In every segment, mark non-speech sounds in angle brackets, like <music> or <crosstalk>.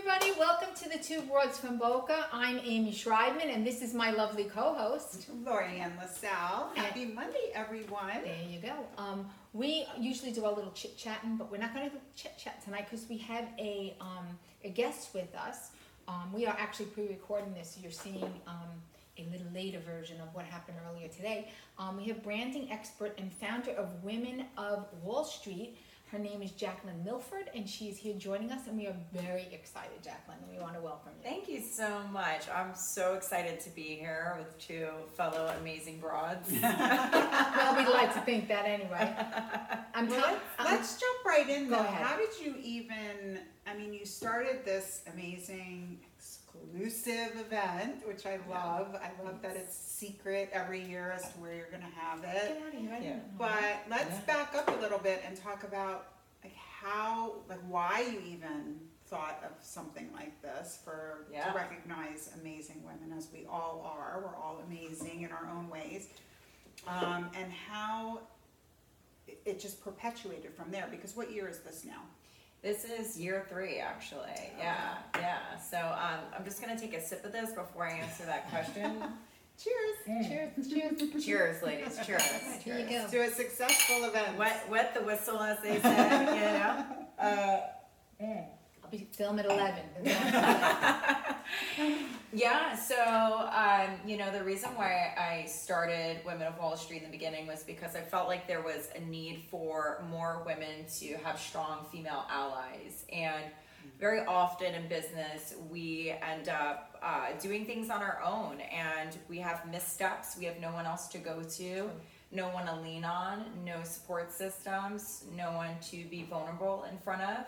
everybody. Welcome to the Two Broads from Boca. I'm Amy Schreibman, and this is my lovely co-host. Lorianne LaSalle. Happy Monday, everyone. There you go. Um, we usually do a little chit chatting, but we're not going to do chit chat tonight because we have a um, a guest with us. Um, we are actually pre-recording this, so you're seeing um, a little later version of what happened earlier today. Um, we have branding expert and founder of Women of Wall Street. Her name is Jaclyn Milford, and she is here joining us, and we are very excited, Jaclyn. We want to welcome you. Thank you so much. I'm so excited to be here with two fellow amazing broads. <laughs> well, we'd like to think that anyway. <laughs> I'm Well, telling. let's, um, let's jump right in Go though. ahead. How did you even, I mean, you started this amazing exclusive event, which I love. I love that it's secret every year as to where you're going to have Get it. out of here! I Yeah. didn't know. But let's back up a little bit and talk about like how, like why you even thought of something like this for Yeah. to recognize amazing women as we all are. We're all amazing in our own ways, um, and how it, it just perpetuated from there. Because what year is this now? This is year three, actually. Yeah, yeah. So um, I'm just gonna take a sip of this before I answer that question. <laughs> Cheers Cheers! Cheers! Cheers, ladies. Cheers. <laughs> Here you go. to a successful event. Wet, wet the whistle, as they say. You know. <laughs> Uh, I'll be film at eleven. <laughs> Yeah, so um, you know the reason why I started Women of Wall Street in the beginning was because I felt like there was a need for more women to have strong female allies, and very often in business we end up uh, doing things on our own, and we have missteps. We have no one else to go to, no one to lean on, no support systems, no one to be vulnerable in front of,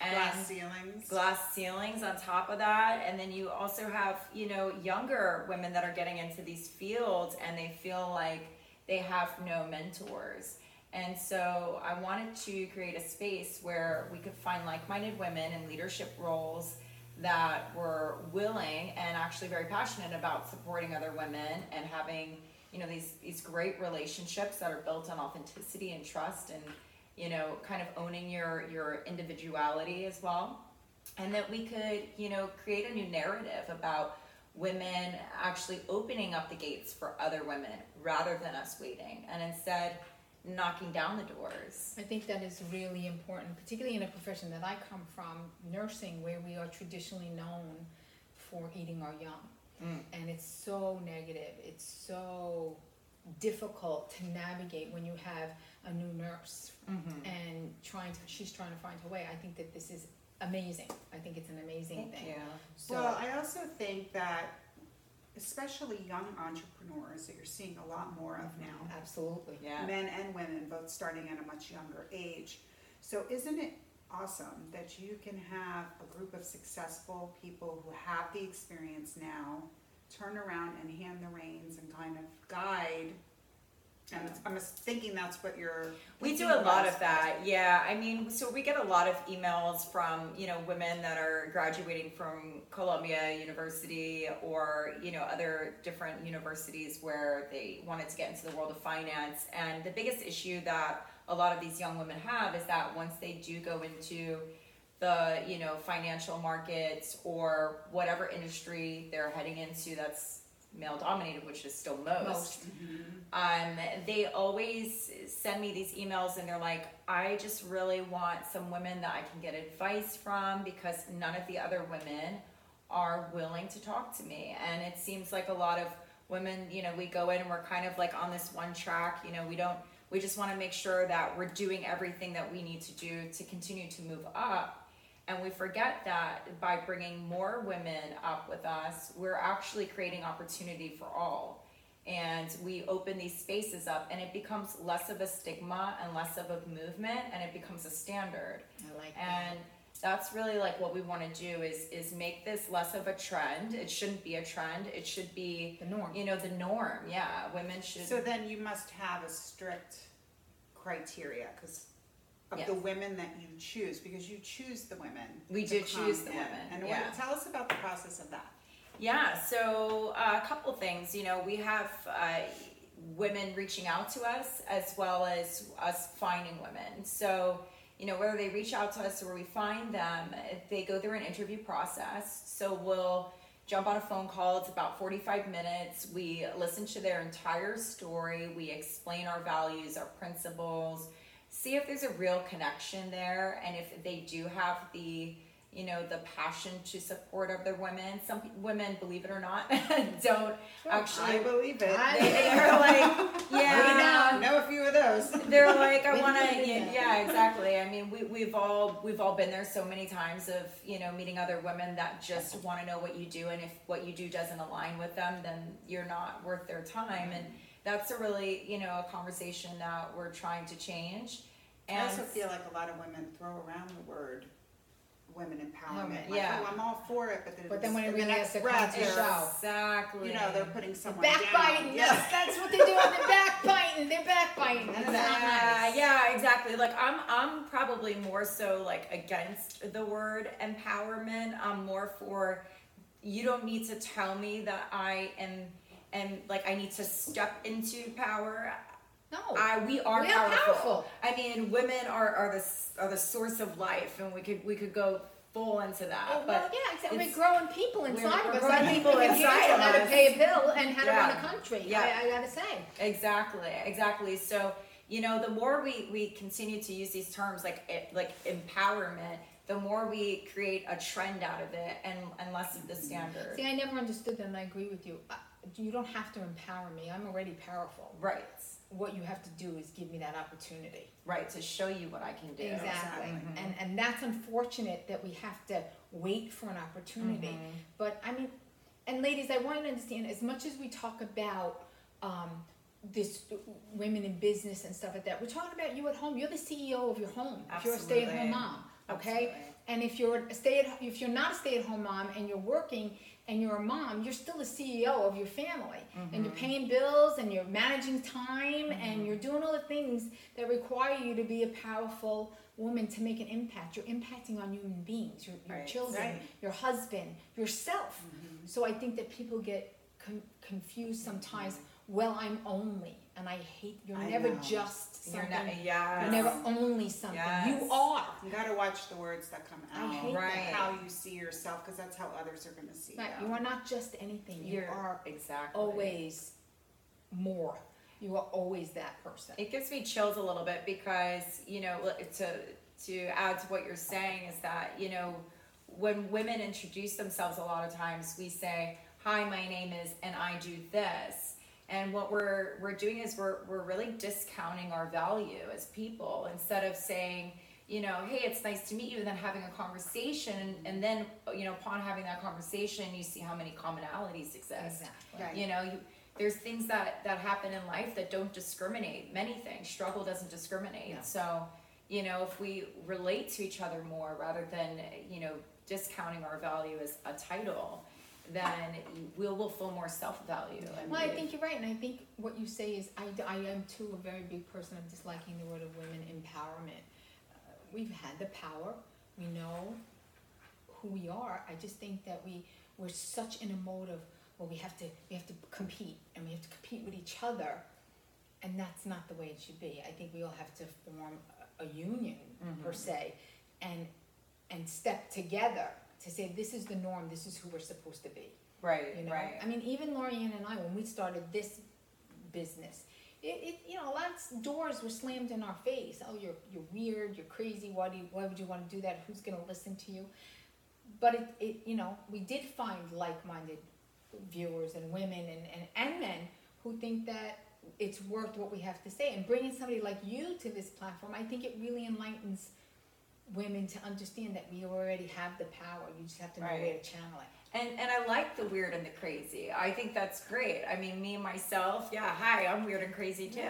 and Glass ceilings. glass ceilings on top of that and then you also have you know younger women that are getting into these fields and they feel like they have no mentors and so i wanted to create a space where we could find like-minded women in leadership roles that were willing and actually very passionate about supporting other women and having you know these these great relationships that are built on authenticity and trust and you know kind of owning your your individuality as well and that we could you know create a new narrative about women actually opening up the gates for other women rather than us waiting and instead knocking down the doors I think that is really important, particularly in a profession that I come from, nursing, where we are traditionally known for eating our young. Mm. And it's so negative. It's so difficult to navigate when you have a new nurse mm-hmm. and trying to she's trying to find her way. I think that this is amazing. I think it's an amazing thank thing. you So Well, I also think that, especially young entrepreneurs that you're seeing a lot more of now, absolutely. yeah men and women both starting at a much younger age. So, isn't it awesome that you can have a group of successful people who have the experience now turn around and hand the reins and kind of guide? And I'm just thinking that's what you're. We do a lot of that, yeah. I mean, so we get a lot of emails from you know women that are graduating from Columbia University or you know other different universities where they wanted to get into the world of finance. And the biggest issue that a lot of these young women have is that once they do go into the you know financial markets or whatever industry they're heading into that's male dominated, which is still Most. um, they always send me these emails and they're like, I just really want some women that I can get advice from because none of the other women are willing to talk to me. And it seems like a lot of women, you know, we go in and we're kind of like on this one track, you know, we don't, we just want to make sure that we're doing everything that we need to do to continue to move up. And we forget that by bringing more women up with us, we're actually creating opportunity for all. And we open these spaces up and it becomes less of a stigma and less of a movement and it becomes a standard. I like that. and that's really like what we want to do is is make this less of a trend. It shouldn't be a trend. It should be the norm. you know the norm. Yeah women should So then you must have a strict criteria because of Yes. the women that you choose because you choose the women. We to do choose the in. women, And yeah. what, tell us about the process of that. Yeah, so uh, a couple things. You know, we have uh, women reaching out to us as well as us finding women. So you know, whether they reach out to us or we find them, they go through an interview process. So we'll jump on a phone call. It's about 45 minutes. We listen to their entire story. We explain our values, our principles, see if there's a real connection there, and if they do have the you know the passion to support other women. Some women, believe it or not, <laughs> don't actually. I believe it. They, <laughs> they're like, <laughs> yeah, I know a few of those. they're like i want to that. yeah exactly i mean we, we've all we've all been there so many times of you know meeting other women that just want to know what you do and if what you do doesn't align with them then you're not worth their time and that's a really you know a conversation that we're trying to change and I also feel like a lot of women throw around the word women empowerment. Like, yeah. oh, I'm all for it, but then, But then when it really has to come to show. exactly You know, they're putting The someone down. backbiting, Yeah. yes, that's what they're doing. They're backbiting. They're backbiting. Yeah, nice. yeah, exactly. Like I'm, I'm probably more so like against the word empowerment. I'm more for you don't need to tell me that I am, and like I need to step into power. No. I we are We are powerful. powerful. I mean, women are are the are the source of life, and we could we could go full into that. Oh, but well, yeah, exactly. We're growing people inside we're of us. growing I people inside of how to pay a bill and how to run a country. Yeah. I, I gotta say. Exactly, exactly. So you know, the more we we continue to use these terms like it, like empowerment, the more we create a trend out of it, and and less of the mm-hmm. standard. See, I never understood that, and I agree with you. You don't have to empower me. I'm already powerful. Right, What you have to do is give me that opportunity. right. To show you what I can do. Exactly. Mhm. And and that's unfortunate that we have to wait for an opportunity. Mhm. But I mean, and ladies, I want you to understand as much as we talk about um, this women in business and stuff like that, we're talking about you at home. You're the CEO of your home. If you're a stay-at-home mom, okay? Absolutely. And if you're a stay at if you're not a stay-at-home mom and you're working and you're a mom, you're still the CEO of your family. And you're mm-hmm. paying bills and you're managing time and mm-hmm. you're doing all the things that require you to be a powerful woman to make an impact. You're impacting on human beings, your, your Right. children, Right. your husband, yourself. Mm-hmm. So I think that people get con- confused sometimes. Well, I'm only, and I hate. You're I never know. just You're something. not. Yeah. You're never only something. Yes. You are. You gotta watch the words that come I out. hate Right. that. How you see yourself, because that's how others are gonna see Right. you. You are not just anything. You You're are exactly always more. You are always that person. It gives me chills a little bit because you know to to add to what you're saying is that you know when women introduce themselves a lot of times we say hi my name is and I do this and what we're we're doing is we're we're really discounting our value as people instead of saying you know hey it's nice to meet you and then having a conversation and then you know upon having that conversation you see how many commonalities exist Exactly. Right. you know you there's things that that happen in life that don't discriminate many things struggle doesn't discriminate No. so you know if we relate to each other more rather than you know discounting our value as a title then we'll will feel more self-value and Well, I think you're right, and I think what you say is I, I am too a very big person of disliking the word of women empowerment. Uh, we've had the power, we know who we are. I just think that we we're such in a mode of well, we have to we have to compete, and we have to compete with each other, and that's not the way it should be. I think we all have to form a, a union per Mhm. se, and and step together to say this is the norm, this is who we're supposed to be. right You know, right I mean, even Lorianne and I, when we started this business, it, it you know, a lot of doors were slammed in our face. Oh, you're you're weird, you're crazy. Why do you, why would you want to do that? Who's gonna listen to you? But it, it you know, we did find like-minded viewers and women and, and, and men who think that it's worth what we have to say. And bringing somebody like you to this platform, I think it really enlightens women to understand that we already have the power. You just have to know where to channel it. and and i like the weird and the crazy i think that's great i mean me myself yeah hi i'm weird and crazy too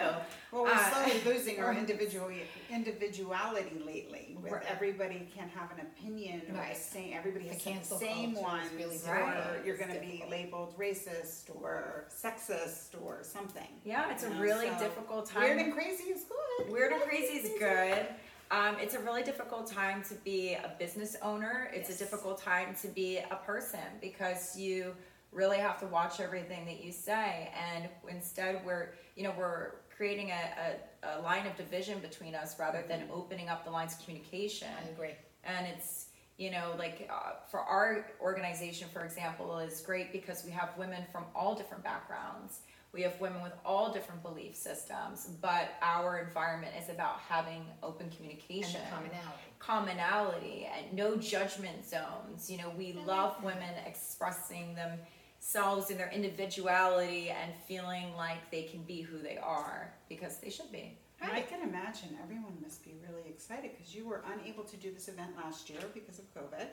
Well, we're Uh, slowly losing our <laughs> individual individuality lately. With Right. everybody can have an opinion or Right. the same. Everybody The has the cancel same culture ones, is really or difficult. you're going to be difficult. labeled racist or sexist or something. yeah it's a You know, really so difficult time Weird and crazy is good. Weird and crazy is good. Um, it's a really difficult time to be a business owner. It's Yes. a difficult time to be a person because you really have to watch everything that you say. And instead, we're you know we're creating a, a, a line of division between us rather than opening up the lines of communication I agree. and it's you know like uh, for our organization for example is great because we have women from all different backgrounds we have women with all different belief systems but our environment is about having open communication the commonality. commonality and no judgment zones you know we I love that. women expressing themselves in their individuality and feeling like they can be who they are because they should be And I can imagine everyone must be really excited because you were unable to do this event last year because of COVID.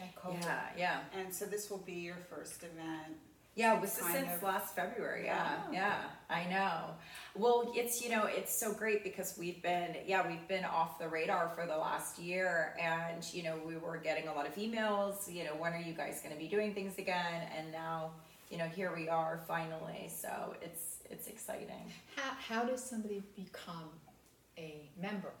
And COVID. yeah yeah And so this will be your first event. Yeah, is since of- last February. Yeah, Wow. yeah, I know. Well, it's you know it's so great because we've been yeah we've been off the radar for the last year, and you know we were getting a lot of emails. You know when are you guys going to be doing things again? And now you know here we are finally. So it's it's exciting. How, how does somebody become a member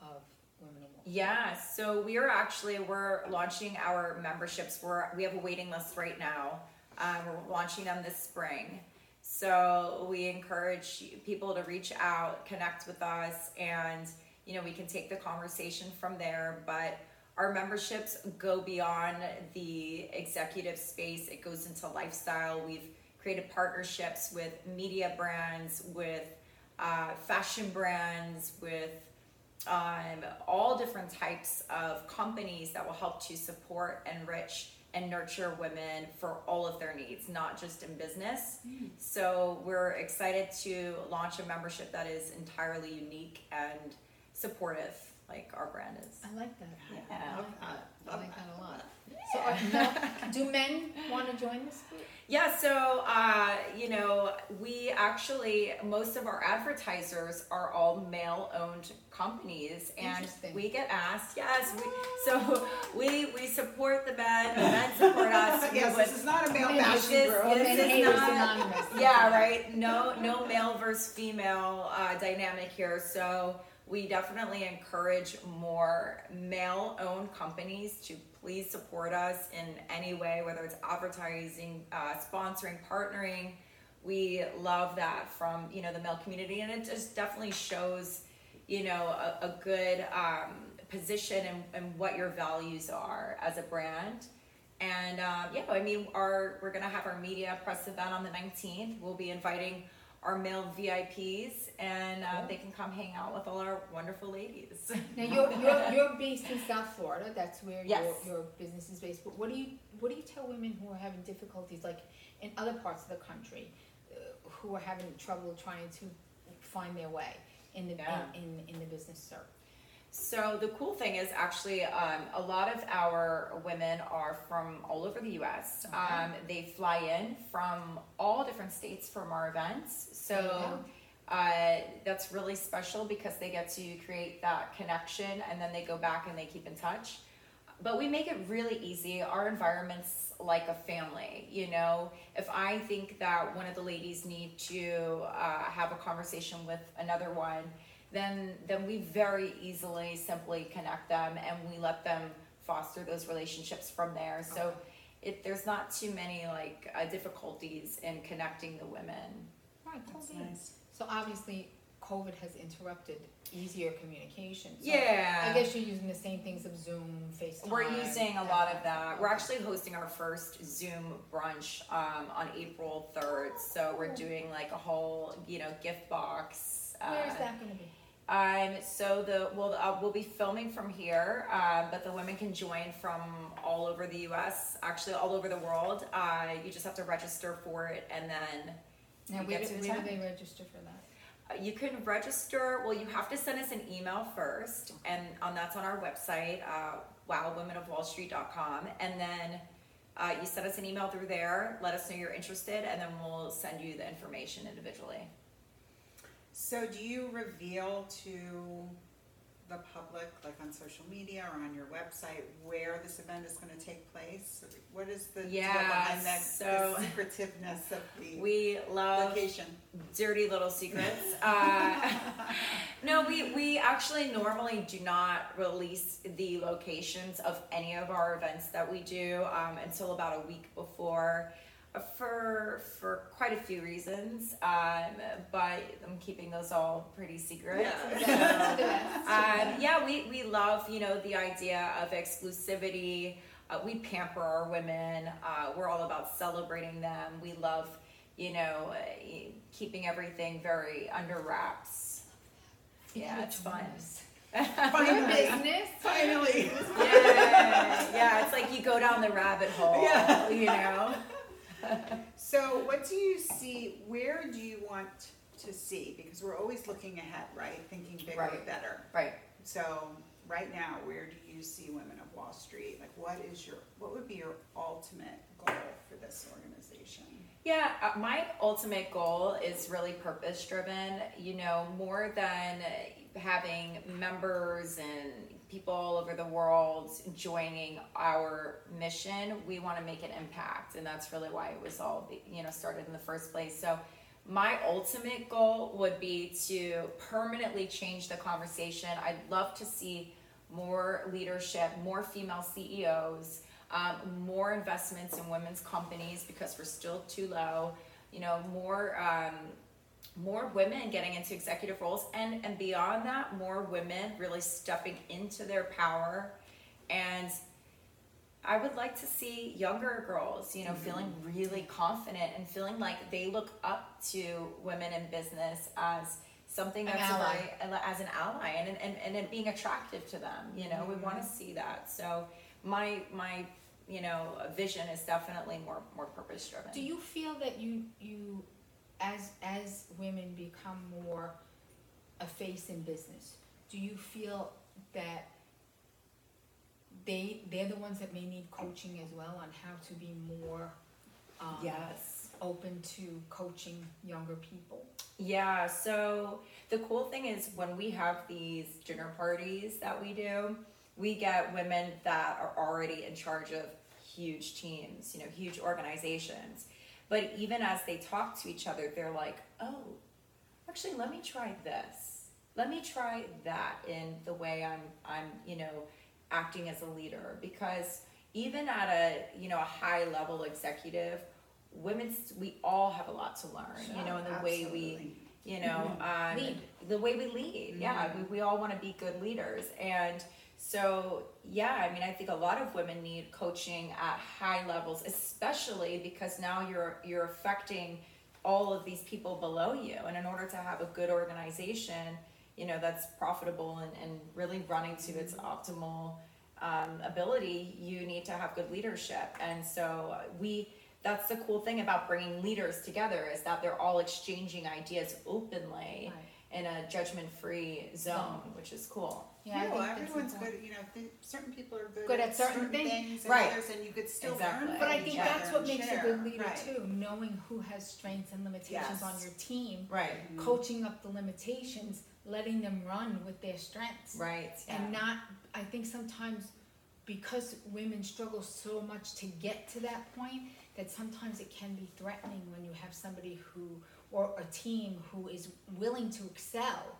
of Women in Wall? Yeah, so we are actually we're launching our memberships. We're we have a waiting list right now. Um, we're launching them this spring. So we encourage people to reach out, connect with us, and you know we can take the conversation from there. But our memberships go beyond the executive space. It goes into lifestyle. We've created partnerships with media brands, with uh, fashion brands, with um, all different types of companies that will help to support, enrich, and nurture women for all of their needs, not just in business. Hmm. So we're excited to launch a membership that is entirely unique and supportive, like our brand is. I like that. Yeah. I like that. I like that. that a lot. So, are, no, <laughs> do men want to join this group? Yeah, so uh, you know, we actually most of our advertisers are all male-owned companies, and Interesting. we get asked. Yes, we, so <laughs> we we support the men. The men support us. <laughs> We yes, would- this is not a male Women bashing is- group. this Men is haters not- anonymous. yeah, right. No, no male versus female uh, dynamic here. So we definitely encourage more male-owned companies to please support us in any way, whether it's advertising, uh, sponsoring, partnering. We love that from you know the male community, and it just definitely shows you know a, a good um, position and, and what your values are as a brand. And um, yeah, I mean, our we're gonna have our media press event on the 19th. We'll be inviting our male VIPs, and uh, Cool. they can come hang out with all our wonderful ladies. Now <laughs> you're, you're, you're based in South Florida. That's where Yes. your, your business is based. But what do you what do you tell women who are having difficulties, like in other parts of the country, uh, who are having trouble trying to find their way in the Yeah. in, in, in the business, sir? So the cool thing is actually um, a lot of our women are from all over the U.S. Okay. Um, they fly in from all different states from our events. So uh, that's really special because they get to create that connection and then they go back and they keep in touch. But we make it really easy. Our environment's like a family. You know, if I think that one of the ladies need to uh, have a conversation with another one, then then we very easily simply connect them and we let them foster those relationships from there. So Okay. it there's not too many like uh, difficulties in connecting the women. Right, That's cool nice. So obviously, COVID has interrupted easier communication. So Yeah. I guess you're using the same things of Zoom, FaceTime. We're using a lot of that. We're actually hosting our first Zoom brunch um, on April 3rd. So we're doing like a whole, you know, gift box. Where is uh, that going to be? Um, so the we'll uh, we'll be filming from here, um, but the women can join from all over the U.S. Actually, all over the world. Uh, you just have to register for it, and then Now, get do, to where do they register for that? Uh, You can register. Well, you have to send us an email first, and on that's on our website, uh, wowwomenofwallstreet.com, and then uh, you send us an email through there. Let us know you're interested, and then we'll send you the information individually. So do you reveal to the public, like on social media or on your website, where this event is gonna take place? What is the deal Yeah, behind that, so- the secretiveness of the <laughs> We love location? dirty little secrets. <laughs> Uh, <laughs> no, we, we actually normally do not release the locations of any of our events that we do um, until about a week before. For for quite a few reasons, um, but I'm keeping those all pretty secret. Yeah. To the best, to the best. Um, yeah, we, we love, you know, the idea of exclusivity. Uh, we pamper our women. Uh, we're all about celebrating them. We love, you know, uh, keeping everything very under wraps. Yeah, it's fun. <laughs> Finally. business. Finally. yeah, yeah, it's like you go down the rabbit hole, <laughs> Yeah. you know? So, what do you see? Where do you want to see? Because we're always looking ahead, right? Thinking bigger, Right. better. Right. So, right now, where do you see Women of Wall Street? Like, what is your, what would be your ultimate goal for this organization? Yeah, uh, my ultimate goal is really purpose driven. You know, more than having members and people all over the world joining our mission, we want to make an impact, and that's really why it was all you know started in the first place. So. My ultimate goal would be to permanently change the conversation. I'd love to see more leadership, more female CEOs, um, more investments in women's companies because we're still too low. You know, more um, more women getting into executive roles, and and beyond that, more women really stepping into their power. And I would like to see younger girls, you know, mm-hmm. feeling really confident and feeling like they look up to women in business as something that's a ally. very as an ally and and, and it being attractive to them. You know, we want to mm-hmm. see that. So my my you know vision is definitely more more purpose driven. Do you feel that you you as as women become more a face in business? Do you feel that they they're the ones that may need coaching as well on how to be more um, Yes. open to coaching younger people? Yeah, so the cool thing is when we have these dinner parties that we do, we get women that are already in charge of huge teams, you know, huge organizations. But even as they talk to each other, they're like, oh, actually, let me try this. Let me try that in the way I'm, I'm, you know, acting as a leader. Because even at a, you know, a high level executive, women, we all have a lot to learn, you know, in the way we, you know um, Lead. the way we lead yeah we, we all want to be good leaders and so yeah i mean i think a lot of women need coaching at high levels especially because now you're you're affecting all of these people below you. And in order to have a good organization you know that's profitable and, and really running to its optimal um, ability you need to have good leadership. And so we that's the cool thing about bringing leaders together is that they're all exchanging ideas openly in a judgment-free zone, which is cool. Yeah, I no, think that's everyone's important. good. You know, th- certain people are good, Good at certain things. and Right. others, and you could still Exactly. learn. But I from think each that's other what and makes a share. good leader Right. too, knowing who has strengths and limitations on your team, Right, mm-hmm. coaching up the limitations, letting them run with their strengths. right, And not, I think sometimes because women struggle so much to get to that point, that sometimes it can be threatening when you have somebody who, or a team who is willing to excel,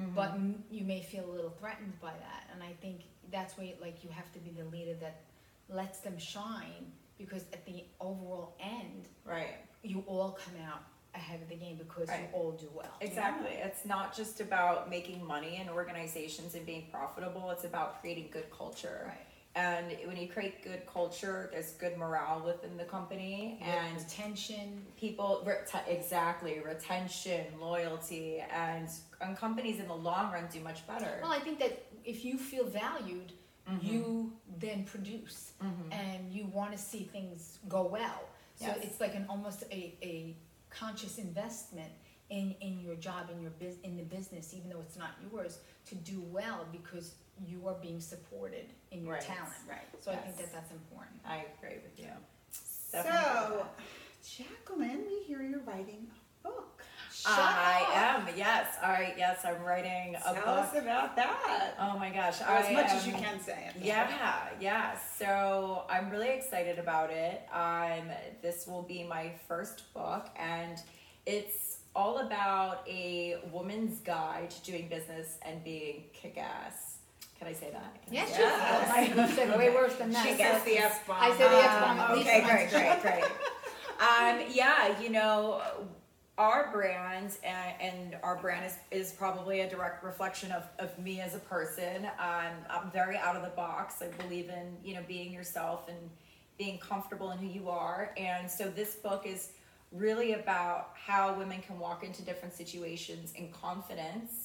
Mm-hmm. but m- you may feel a little threatened by that. And I think that's where, like, you have to be the leader that lets them shine, because at the overall end, right. you all come out ahead of the game because Right. you all do well. Exactly. It's not just about making money in organizations and being profitable. It's about creating good culture. Right. And when you create good culture, there's good morale within the company, and Retention, people rete- exactly retention, loyalty, and and companies in the long run do much better. Well, I think that if you feel valued, Mm-hmm. you then produce, and you want to see things go well. So Yes. it's like an almost a, a conscious investment in, in your job, in your bus in the business, even though it's not yours, to do well because you are being supported in your Right. talent. Right. So I think Yes. that that's important. I agree with you. Definitely So, Jaclyn, we hear you're writing a book. Shut I up. am. Yes. All right. Yes, I'm writing a Tell book. us about that. Oh my gosh. Or I as much as am- you can say. at this Yeah, yeah. So I'm really excited about it. Um, this will be my first book, and it's all about a woman's guide to doing business and being kick-ass. Can I say that? Can I Yes, say you that? can. Said way worse than that. She gets the F bomb. I said the F bomb at least okay, once. great, great, great. um, yeah, you know, our brand and, and our brand is, is probably a direct reflection of, of me as a person. Um, I'm very out of the box. I believe in, you know, being yourself and being comfortable in who you are. And so this book is really about how women can walk into different situations in confidence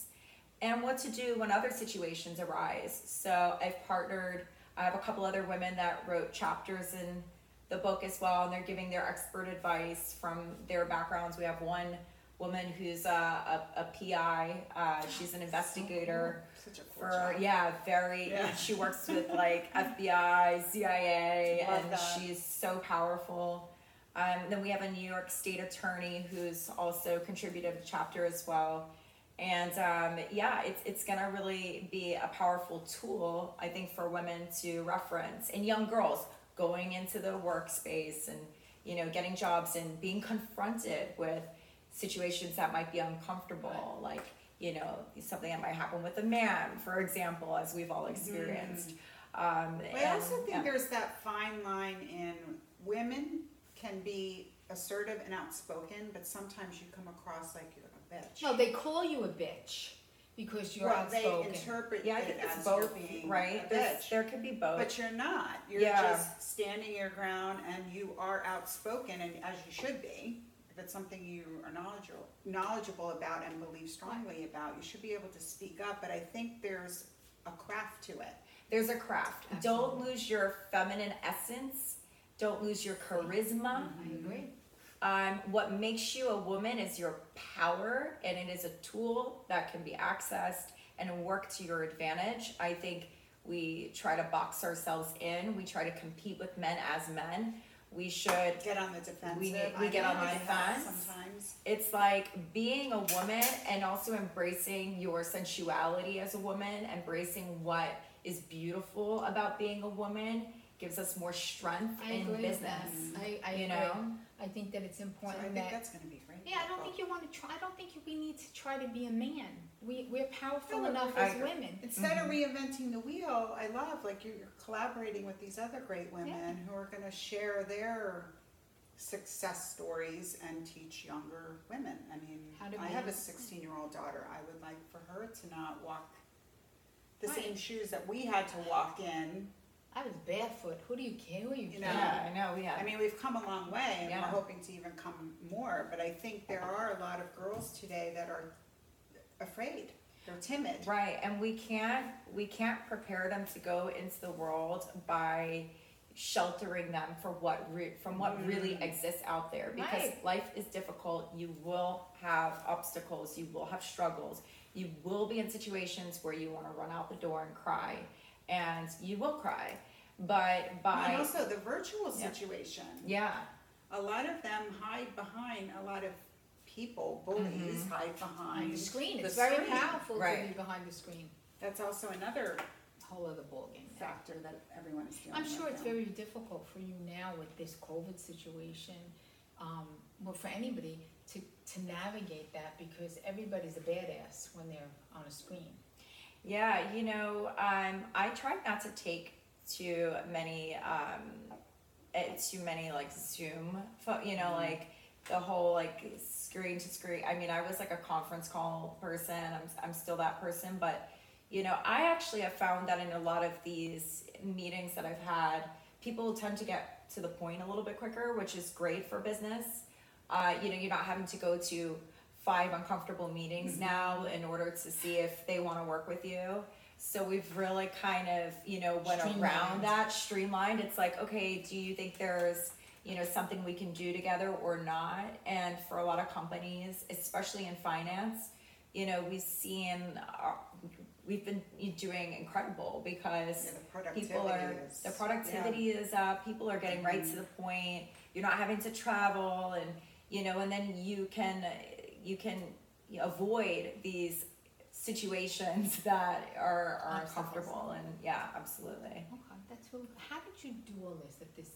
and what to do when other situations arise. So I've partnered, I have a couple other women that wrote chapters in the book as well, and they're giving their expert advice from their backgrounds. We have one woman who's a, a, a PI, uh, she's an investigator Such a cool for, job. yeah, very, Yeah. she works with like <laughs> FBI, CIA, and that. she's so powerful. Um, then we have a New York State attorney who's also contributed a chapter as well. And um, yeah, it's, it's gonna really be a powerful tool, I think, for women to reference and young girls going into the workspace and you know getting jobs and being confronted with situations that might be uncomfortable, like you know something that might happen with a man, for example, as we've all experienced. Um, I and- also think yeah. there's that fine line in women can be assertive and outspoken, but sometimes you come across like you're bitch. No, they call you a bitch because you're well, they interpret yeah, I think it's both, being right? a bitch. There could be both. But you're not. You're Yeah. just standing your ground and you are outspoken and as you should be. If it's something you are knowledgeable knowledgeable about and believe strongly about, you should be able to speak up. But I think there's a craft to it. There's a craft. Don't lose your feminine essence. Don't lose your charisma. Mm-hmm. I agree. Um, what makes you a woman is your power, and it is a tool that can be accessed and work to your advantage. I think we try to box ourselves in. We try to compete with men as men. We should. Get on the defensive. We- we get on the defense. Sometimes. It's like being a woman and also embracing your sensuality as a woman, embracing what is beautiful about being a woman gives us more strength I in agree with business. that. I, I you agree. know? I think that it's So I important think that. that's going to be great. Yeah, I don't think you want to try. I don't think we need to try to be a man. We we're powerful No, enough I as agree. women. Instead Mm-hmm. of reinventing the wheel, I love like you're, you're collaborating with these other great women who are going to share their success stories and teach younger women. I mean, How to I be- have a 16 year old daughter. I would like for her to not walk the Right. same shoes that we had to walk in. I was barefoot. Who do you care? Who are you You kidding? know, Yeah, I know. We I have. mean, we've come a long way and Yeah. we're hoping to even come more, but I think there are a lot of girls today that are afraid. They're timid. Right, and we can't we can't prepare them to go into the world by sheltering them for what re- from what really Mm. exists out there because Right. life is difficult. You will have obstacles, you will have struggles. You will be in situations where you want to run out the door and cry, and you will cry. But by And also the virtual Yeah. situation. yeah, A lot of them hide behind a lot of people, bullies hide Behind behind the screen. the It's very screen. powerful to Right. be behind the screen. That's also another Whole other ballgame. factor that everyone is dealing I'm with. sure it's now. very difficult for you now with this COVID situation, um, well, for anybody to, to navigate that because everybody's a badass when they're on a screen. Yeah, you know, um, I try not to take too many, um, eh, too many like Zoom, pho- you know, like the whole like screen to screen. I mean, I was like a conference call person. I'm, I'm still that person, but you know, I actually have found that in a lot of these meetings that I've had, people tend to get to the point a little bit quicker, which is great for business. Uh, you know, you're not having to go to five uncomfortable meetings now in order to see if they want to work with you. So we've really kind of, you know, went around that, streamlined. It's like, okay, do you think there's, you know, something we can do together or not? And for a lot of companies, especially in finance, you know, we've seen, uh, we've been doing incredible because Yeah, people are is. the productivity is up people are getting right to the point you're not having to travel and you know and then you can you can avoid these situations <laughs> that are, are uncomfortable and yeah absolutely Okay, that's really, how did you do all this at this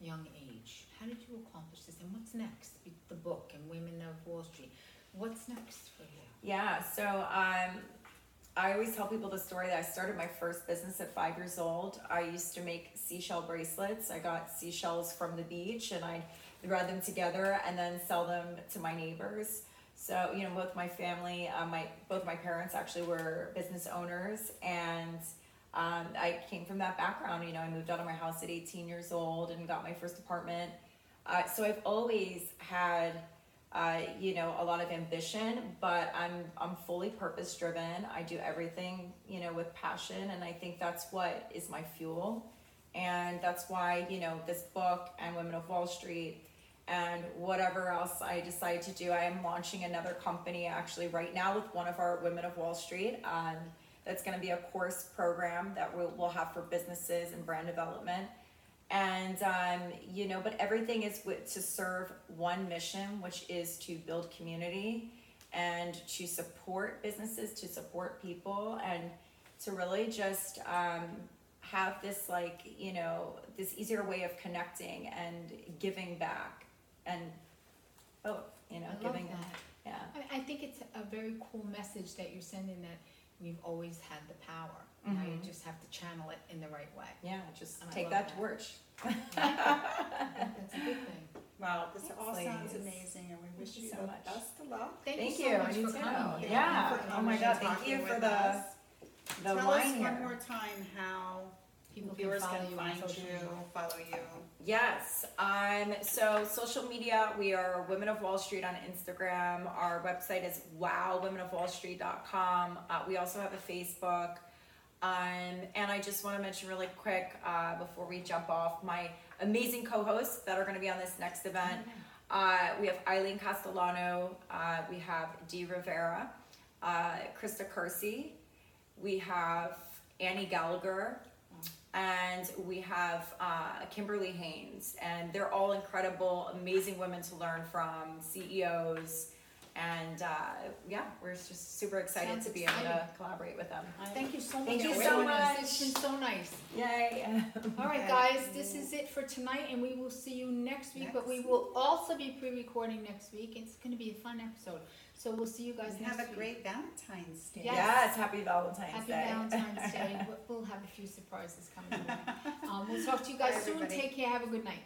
young age? How did you accomplish this? And what's next? The book and Women of Wall Street. What's next for you? yeah so um I always tell people the story that I started my first business at five years old. I used to make seashell bracelets. I got seashells from the beach and I'd thread them together and then sell them to my neighbors. So, you know, both my family, uh, my both my parents actually were business owners, and um, I came from that background. You know, I moved out of my house at 18 years old and got my first apartment. Uh, so I've always had, uh, you know, a lot of ambition, but I'm I'm fully purpose driven. I do everything, you know, with passion, and I think that's what is my fuel, and that's why you know this book and Women of Wall Street and whatever else I decide to do. I am launching another company actually right now with one of our Women of Wall Street. Um, that's going to be a course program that we'll, we'll have for businesses and brand development. And, um, you know, but everything is to serve one mission, which is to build community and to support businesses, to support people, and to really just um, have this, like, you know, this easier way of connecting and giving back and oh, you know, I love giving, that. yeah. I, I think it's a very cool message that you're sending that we've always had the power. Now you Mhm. just have to channel it in the right way. Yeah, just And I take love that that. torch. <laughs> I think that's a good thing. Wow, this Thanks, all sounds ladies. amazing and we wish you you so the much. best of luck. Thank, Thank you you, so much I for too. coming here. Yeah. Thank you for Oh my coming God, thank you talking for with the- us. The Tell wine us here. one more time how People can viewers follow can you on find social you, media. follow you. Yes. Um, so social media, we are Women of Wall Street on Instagram. Our website is wowwomenofwallstreet.com. Uh, we also have a Facebook. Um, and I just want to mention really quick uh, before we jump off my amazing co-hosts that are going to be on this next event. Uh, we have Eileen Castellano, uh, we have Dee Rivera, uh, Krista Kersey, we have Annie Gallagher, and we have uh, Kimberly Haynes. And they're all incredible, amazing women to learn from, CEOs. And uh, yeah, we're just super excited Sounds to be able to collaborate with them. Thank you so much. Thank you so much. It's been so nice. Yay! <laughs> All right, <laughs> guys, this is it for tonight, and we will see you next week. But we will also be pre-recording next week. It's going to be a fun episode. So we'll see you guys And next have a week. great Valentine's Day. Yes. Yes, happy Valentine's Day. Happy Day. <laughs> Valentine's Day. We'll- We'll have a few surprises coming. your <laughs> way. Um, we'll talk to you guys Bye, soon. everybody. Take care. Have a good night.